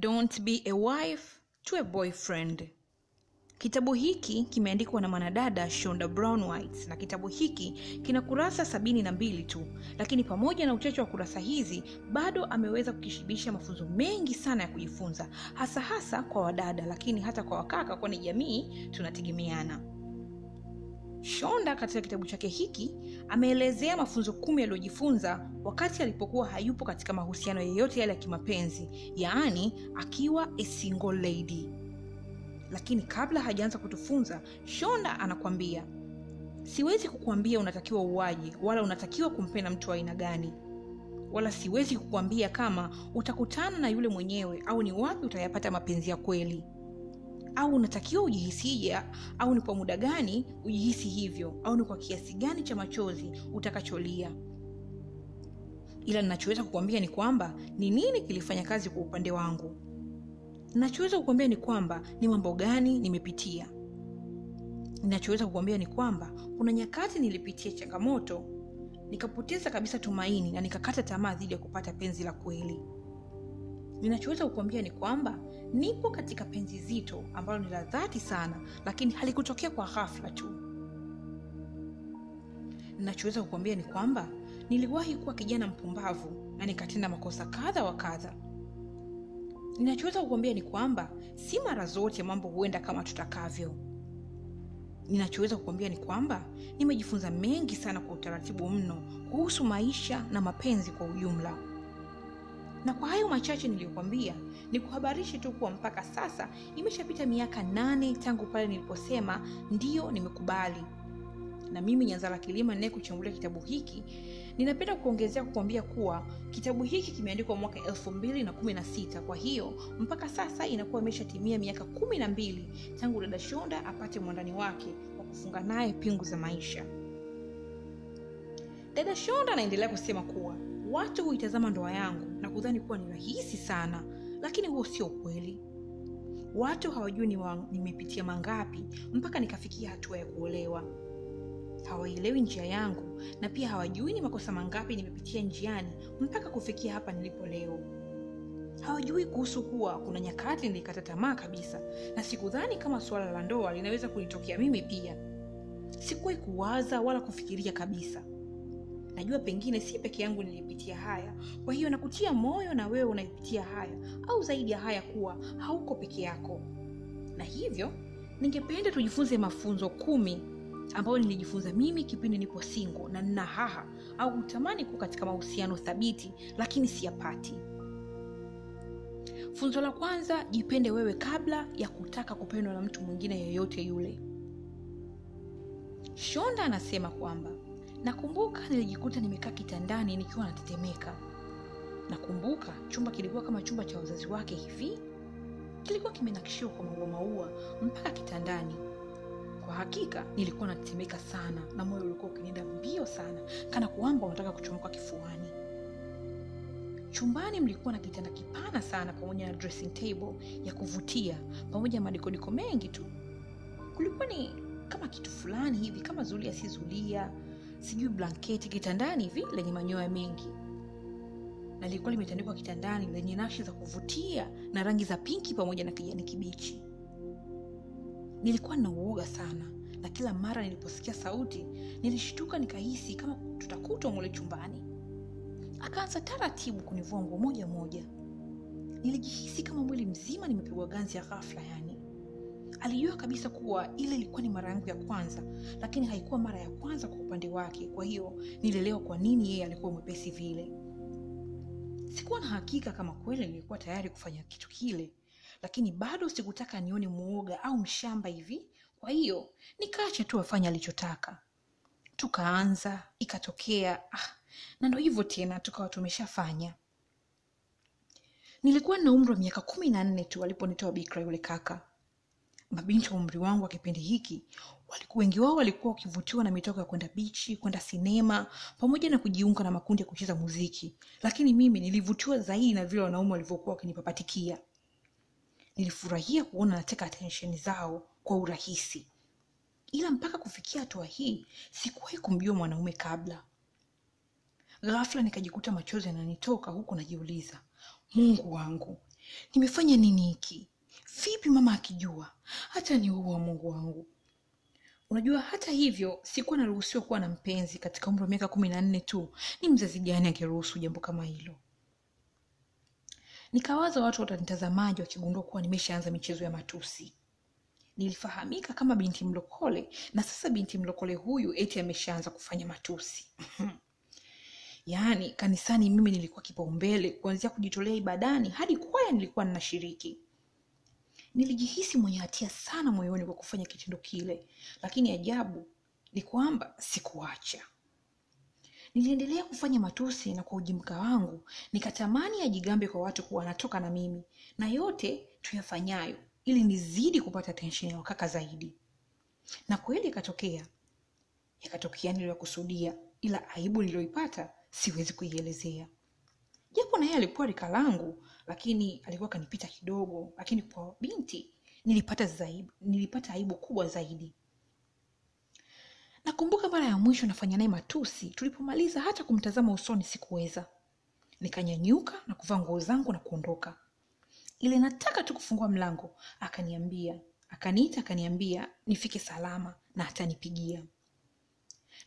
Don't be a wife to a boyfriend. Kitabu hiki kimeandikwa na mwanadada Shonda Brown White na kitabu hiki kina kurasa sabini na mbili tu, lakini pamoja na uchache wa kurasa hizi bado ameweza kukishibisha mafunzo mengi sana ya kujifunza, hasa hasa kwa wadada, lakini hata kwa wakaka, kwani jamii tunategemeana. Shonda katika kitabu chake hiki ameelezea mafunzo kumi aliyojifunza wakati alipokuwa hayupo katika mahusiano yeyote yale ya kimapenzi, yaani akiwa a single lady. Lakini kabla hajaanza kutufunza, Shonda anakwambia, siwezi kukuambia unatakiwa uwaje, wala unatakiwa kumpenda mtu wa aina gani, wala siwezi kukuambia kama utakutana na yule mwenyewe au ni wapi utayapata mapenzi ya kweli au unatakiwa ujihisije au ni kwa muda gani ujihisi hivyo au ni kwa kiasi gani cha machozi utakacholia. Ila ninachoweza kukuambia ni kwamba ni nini kilifanya kazi kwa upande wangu. Ninachoweza kukuambia ni kwamba ni mambo gani nimepitia. Ninachoweza kukuambia ni kwamba kuna nyakati nilipitia changamoto nikapoteza kabisa tumaini na nikakata tamaa dhidi ya kupata penzi la kweli ninachoweza kukuambia ni kwamba nipo katika penzi zito ambalo ni la dhati sana lakini halikutokea kwa ghafla tu. Ninachoweza kukuambia ni kwamba niliwahi kuwa kijana mpumbavu na nikatenda makosa kadha wa kadha. Ninachoweza kukuambia ni kwamba si mara zote mambo huenda kama tutakavyo. Ninachoweza kukuambia ni kwamba nimejifunza mengi sana kwa utaratibu mno kuhusu maisha na mapenzi kwa ujumla na kwa hayo machache niliyokwambia ni kuhabarishe tu kuwa mpaka sasa imeshapita miaka nane tangu pale niliposema ndiyo nimekubali. Na mimi nyanzala kilima ninayekuchambulia kitabu hiki ninapenda kuongezea kukuambia kuwa kitabu hiki kimeandikwa mwaka elfu mbili na kumi na sita. Kwa hiyo mpaka sasa inakuwa imeshatimia miaka kumi na mbili tangu dada shonda apate mwandani wake wa kufunga naye pingu za maisha. Dada shonda anaendelea kusema kuwa watu huitazama ndoa yangu na kudhani kuwa ni rahisi sana lakini huo sio ukweli watu hawajui nimepitia mangapi mpaka nikafikia hatua ya kuolewa. Hawaielewi njia yangu na pia hawajui ni makosa mangapi nimepitia njiani mpaka kufikia hapa nilipo leo. Hawajui kuhusu kuwa kuna nyakati nilikata tamaa kabisa na sikudhani kama suala la ndoa linaweza kunitokea mimi pia. Sikuwahi kuwaza wala kufikiria kabisa najua pengine si peke yangu nilipitia haya. Kwa hiyo nakutia moyo na wewe unaipitia haya. Au zaidi ya haya kuwa hauko peke yako. Na hivyo ningependa tujifunze mafunzo kumi ambayo nilijifunza mimi kipindi nipo singo na nina haha au hutamani kuwa katika mahusiano thabiti lakini siyapati funzo la kwanza jipende wewe kabla ya kutaka kupendwa na mtu mwingine yeyote yule. Shonda anasema kwamba nakumbuka nilijikuta nimekaa kitandani nikiwa natetemeka. Nakumbuka chumba kilikuwa kama chumba cha wazazi wake hivi. Kilikuwa kimenakishiwa kwa maua maua mpaka kitandani. Kwa hakika nilikuwa natetemeka sana na moyo ulikuwa ukinienda mbio sana kana kwamba unataka kuchomoka kifuani. Chumbani mlikuwa na kitanda kipana sana pamoja na dressing table ya kuvutia pamoja na madikodiko mengi tu. Kulikuwa ni kama kitu fulani hivi kama zulia si zulia sijui blanketi kitandani hivi lenye manyoya mengi. Na lilikuwa limetandikwa kitandani lenye nakshi za kuvutia na rangi za pinki pamoja na kijani kibichi. Nilikuwa na uoga sana na kila mara niliposikia sauti nilishtuka nikahisi kama tutakutwa mule chumbani. Akaanza taratibu kunivua nguo moja moja. Nilijihisi kama mwili mzima nimepigwa ganzi ya ghafla yani alijua kabisa kuwa ile ilikuwa ni mara yangu ya kwanza lakini haikuwa mara ya kwanza kwa upande wake. Kwa hiyo nilielewa kwa nini yeye alikuwa mwepesi vile. Sikuwa na hakika kama kweli nilikuwa tayari kufanya kitu kile lakini bado sikutaka nione muoga au mshamba hivi. Kwa hiyo nikaacha tu afanye alichotaka. Tukaanza ikatokea ah, na ndo hivyo tena tukawa tumeshafanya. Nilikuwa na umri wa miaka kumi na nne tu aliponitoa bikra yule kaka mabinti wa umri wangu wa kipindi hiki wengi wao walikuwa wakivutiwa na mitoko ya kwenda bichi kwenda sinema pamoja na kujiunga na makundi ya kucheza muziki. Lakini mimi nilivutiwa zaidi na vile wanaume walivyokuwa wakinipapatikia. Nilifurahia kuona nateka atensheni zao kwa urahisi. Ila mpaka kufikia hatua hii sikuwahi kumjua mwanaume kabla. Ghafla nikajikuta machozi yananitoka huku najiuliza mungu wangu nimefanya nini hiki vipi mama akijua? Hata ni uua mungu wangu. Unajua hata hivyo sikuwa naruhusiwa kuwa na mpenzi katika umri wa miaka kumi na nne tu. Ni mzazi gani angeruhusu jambo kama hilo? Nikawaza watu watanitazamaji wakigundua kuwa nimeshaanza michezo ya matusi. Nilifahamika kama binti mlokole na sasa binti mlokole huyu eti ameshaanza kufanya matusi. Yaani kanisani mimi nilikuwa kipaumbele kuanzia kujitolea ibadani hadi kwaya nilikuwa ninashiriki nilijihisi mwenye hatia sana moyoni kwa kufanya kitendo kile lakini ajabu ni kwamba sikuacha. Niliendelea kufanya matusi na kwa ujimka wangu nikatamani ajigambe kwa watu kuwa anatoka na mimi na yote tuyafanyayo ili nizidi kupata tensheni ya wakaka zaidi. Na kweli ikatokea yakatokea niliyokusudia ila aibu niliyoipata siwezi kuielezea japo na yeye alikuwa rika langu lakini alikuwa kanipita kidogo lakini kwa binti nilipata zaidi, nilipata aibu kubwa zaidi. Nakumbuka mara ya mwisho nafanya naye matusi tulipomaliza hata kumtazama usoni sikuweza. Nikanyanyuka na kuvaa nguo zangu na kuondoka. Ile nataka tu kufungua mlango akaniambia akaniita akaniambia nifike salama na atanipigia.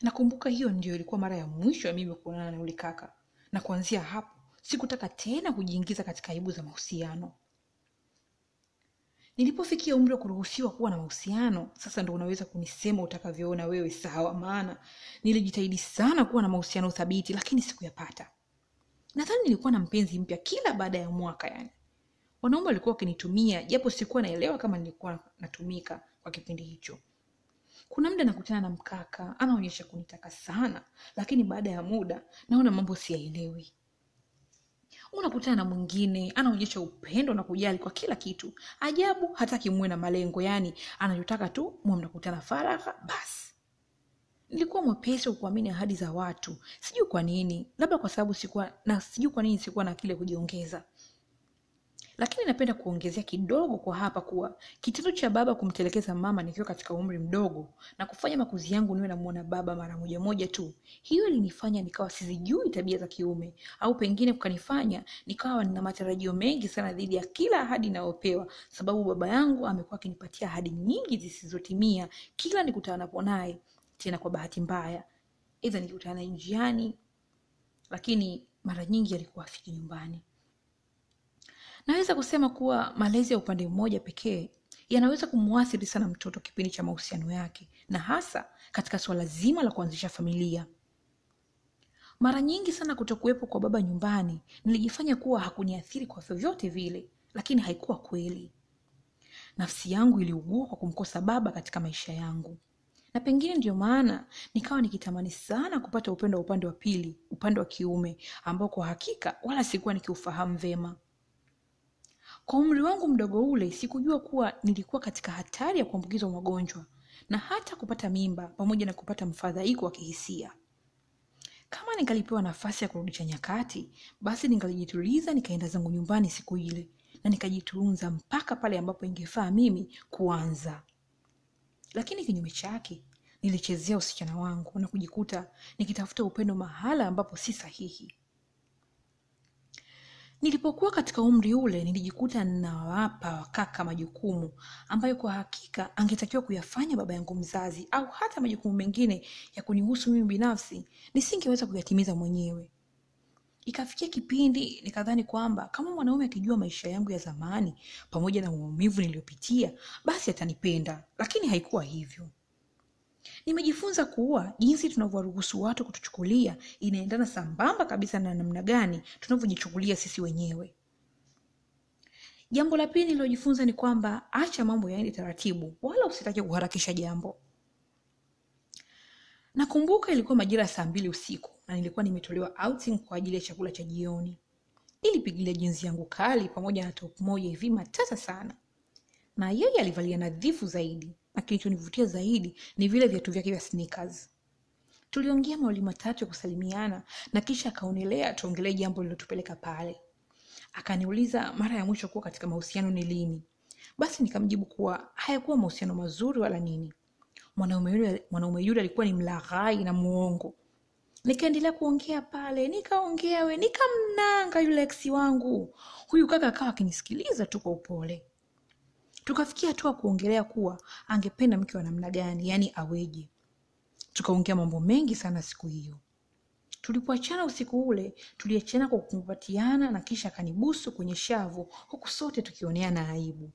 Nakumbuka hiyo ndio ilikuwa mara ya mwisho ya mimi kuonana na yule kaka. Na kuanzia hapo sikutaka tena kujiingiza katika aibu za mahusiano. Nilipofikia umri wa kuruhusiwa kuwa na mahusiano sasa ndo unaweza kunisema utakavyoona wewe sawa. Maana nilijitahidi sana kuwa na mahusiano thabiti lakini sikuyapata. Nadhani nilikuwa na mpenzi mpya kila baada ya mwaka yani. Wanaume walikuwa wakinitumia japo sikuwa naelewa kama nilikuwa natumika kwa kipindi hicho. Kuna muda nakutana na mkaka anaonyesha kunitaka sana lakini baada ya muda naona mambo siyaelewi unakutana na mwingine anaonyesha upendo na kujali kwa kila kitu. Ajabu hataki muwe na malengo yaani anachotaka tu muwe mnakutana faragha basi nilikuwa mwepesi wa kuamini ahadi za watu. Sijui kwa nini labda kwa sababu sikuwa na sijui kwa nini sikuwa na kile kujiongeza lakini napenda kuongezea kidogo kwa hapa kuwa kitendo cha baba kumtelekeza mama nikiwa katika umri mdogo na kufanya makuzi yangu niwe namuona baba mara moja moja tu hiyo ilinifanya nikawa sizijui tabia za kiume au pengine kukanifanya nikawa nina matarajio mengi sana dhidi ya kila ahadi inayopewa sababu baba yangu amekuwa akinipatia ahadi nyingi zisizotimia kila nikutanapo naye tena kwa bahati mbaya. Idha nikikutana njiani lakini mara nyingi alikuwa afiki nyumbani naweza kusema kuwa malezi ya upande mmoja pekee yanaweza kumwathiri sana mtoto kipindi cha mahusiano yake na hasa katika suala zima la kuanzisha familia. Mara nyingi sana kutokuwepo kwa baba nyumbani nilijifanya kuwa hakuniathiri kwa vyovyote vile lakini haikuwa kweli. Nafsi yangu iliugua kwa kumkosa baba katika maisha yangu. Na pengine ndiyo maana nikawa nikitamani sana kupata upendo wa upande wa pili upande wa kiume ambao kwa hakika wala sikuwa nikiufahamu vema kwa umri wangu mdogo ule sikujua kuwa nilikuwa katika hatari ya kuambukizwa magonjwa na hata kupata mimba pamoja na kupata mfadhaiko wa kihisia. Kama ningalipewa nafasi ya kurudisha nyakati basi ningalijituliza nikaenda zangu nyumbani siku ile na nikajitunza mpaka pale ambapo ingefaa mimi kuanza. Lakini kinyume chake nilichezea usichana wangu na kujikuta nikitafuta upendo mahala ambapo si sahihi nilipokuwa katika umri ule nilijikuta nawapa wakaka majukumu ambayo kwa hakika angetakiwa kuyafanya baba yangu mzazi au hata majukumu mengine ya kunihusu mimi binafsi nisingeweza kuyatimiza mwenyewe. Ikafikia kipindi nikadhani kwamba kama mwanaume akijua maisha yangu ya zamani pamoja na maumivu niliyopitia basi atanipenda. Lakini haikuwa hivyo nimejifunza kuwa jinsi tunavyowaruhusu watu kutuchukulia inaendana sambamba kabisa na namna gani tunavyojichukulia sisi wenyewe. Jambo la pili nililojifunza ni kwamba acha mambo yaende taratibu wala usitake kuharakisha jambo. Nakumbuka ilikuwa majira ya saa mbili usiku na nilikuwa nimetolewa outing kwa ajili ya chakula cha jioni. Ilipigilia jinsi yangu kali pamoja na top moja hivi matata sana. Na yeye alivalia nadhifu zaidi na kilichonivutia zaidi ni vile viatu vyake vya sneakers. Tuliongea mawali matatu ya kusalimiana na kisha akaonelea tuongelee jambo lilotupeleka pale. Akaniuliza mara ya mwisho kuwa katika mahusiano ni lini. Basi nikamjibu kuwa hayakuwa mahusiano mazuri wala nini. Mwanaume yule, alikuwa ni mlaghai na muongo. Nikaendelea kuongea pale nikaongea we nikamnanga yule eksi wangu. Huyu kaka akawa akinisikiliza tu kwa upole tukafikia hatua kuongelea kuwa angependa mke wa namna gani yaani aweje. Tukaongea mambo mengi sana siku hiyo. Tulipoachana usiku ule tuliachana kwa kukumbatiana na kisha akanibusu kwenye shavu huku sote tukioneana aibu.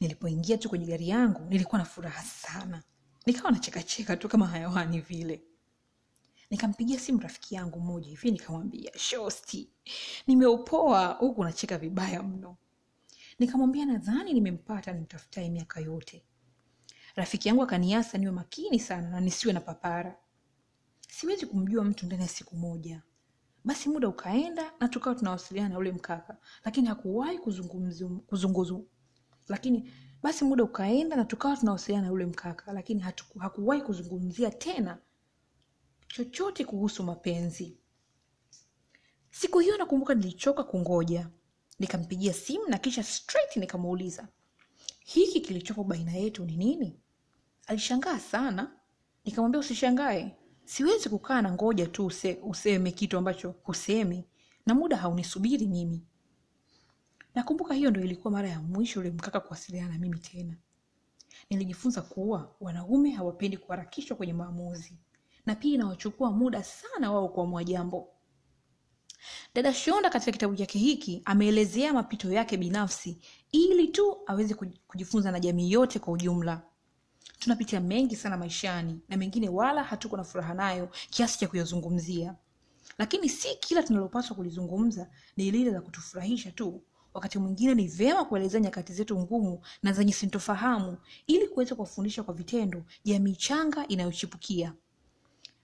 Nilipoingia tu kwenye gari yangu nilikuwa na furaha sana. Nikawa nachekacheka tu kama hayawani vile. Nikampigia simu rafiki yangu mmoja hivi nikamwambia shosti nimeopoa huku nacheka vibaya mno nikamwambia nadhani nimempata nimtafutaye miaka yote. Rafiki yangu akaniasa niwe makini sana na nisiwe na papara. Siwezi kumjua mtu ndani ya siku moja. Basi muda ukaenda na tukawa tunawasiliana na ule mkaka lakini hakuwahi kuzungumza. lakini basi muda ukaenda na tukawa tunawasiliana na ule mkaka lakini hakuwahi kuzungumzia tena chochote kuhusu mapenzi. Siku hiyo nakumbuka nilichoka kungoja nikampigia simu na kisha straight nikamuuliza hiki kilichopo baina yetu ni nini? Alishangaa sana. Nikamwambia usishangae. Siwezi kukaa na ngoja tu use, useme kitu ambacho husemi na muda haunisubiri mimi. Nakumbuka hiyo ndo ilikuwa mara ya mwisho ule mkaka kuwasiliana na mimi tena. Nilijifunza kuwa wanaume hawapendi kuharakishwa kwenye maamuzi na pia inawachukua muda sana wao kuamua jambo dada shonda katika kitabu chake hiki ameelezea mapito yake binafsi ili tu aweze kujifunza na jamii yote kwa ujumla. Tunapitia mengi sana maishani na mengine wala hatuko na furaha nayo kiasi cha kuyazungumzia. Lakini si kila tunalopaswa kulizungumza ni lile la kutufurahisha tu. Wakati mwingine ni vyema kuelezea nyakati zetu ngumu na zenye sintofahamu ili kuweza kuwafundisha kwa vitendo jamii changa inayochipukia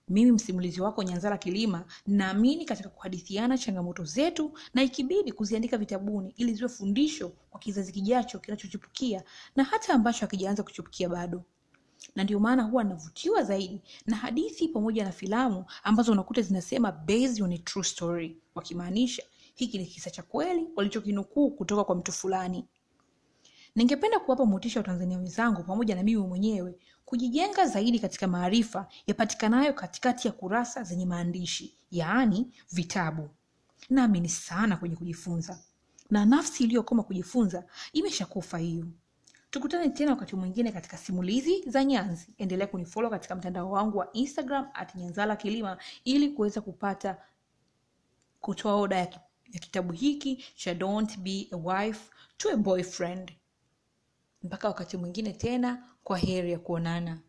mimi msimulizi wako nyanzala kilima naamini katika kuhadithiana changamoto zetu na ikibidi kuziandika vitabuni ili ziwe fundisho kwa kizazi kijacho kinachochipukia na hata ambacho hakijaanza kuchipukia bado. Na ndio maana huwa navutiwa zaidi na hadithi pamoja na filamu ambazo unakuta zinasema based on a true story wakimaanisha hiki ni kisa cha kweli walichokinukuu kutoka kwa mtu fulani. Ningependa kuwapa motisha watanzania wenzangu pamoja na mimi mwenyewe kujijenga zaidi katika maarifa yapatikanayo katikati ya kurasa zenye maandishi yaani vitabu. Naamini sana kwenye kujifunza na nafsi iliyokoma kujifunza imeshakufa hiyo. Tukutane tena wakati mwingine katika simulizi za nyanzi. Endelea kunifolo katika mtandao wangu wa instagram at nyanzala kilima ili kuweza kupata kutoa oda ya, kitabu hiki cha don't be a wife to a boyfriend. Mpaka wakati mwingine tena kwa heri ya kuonana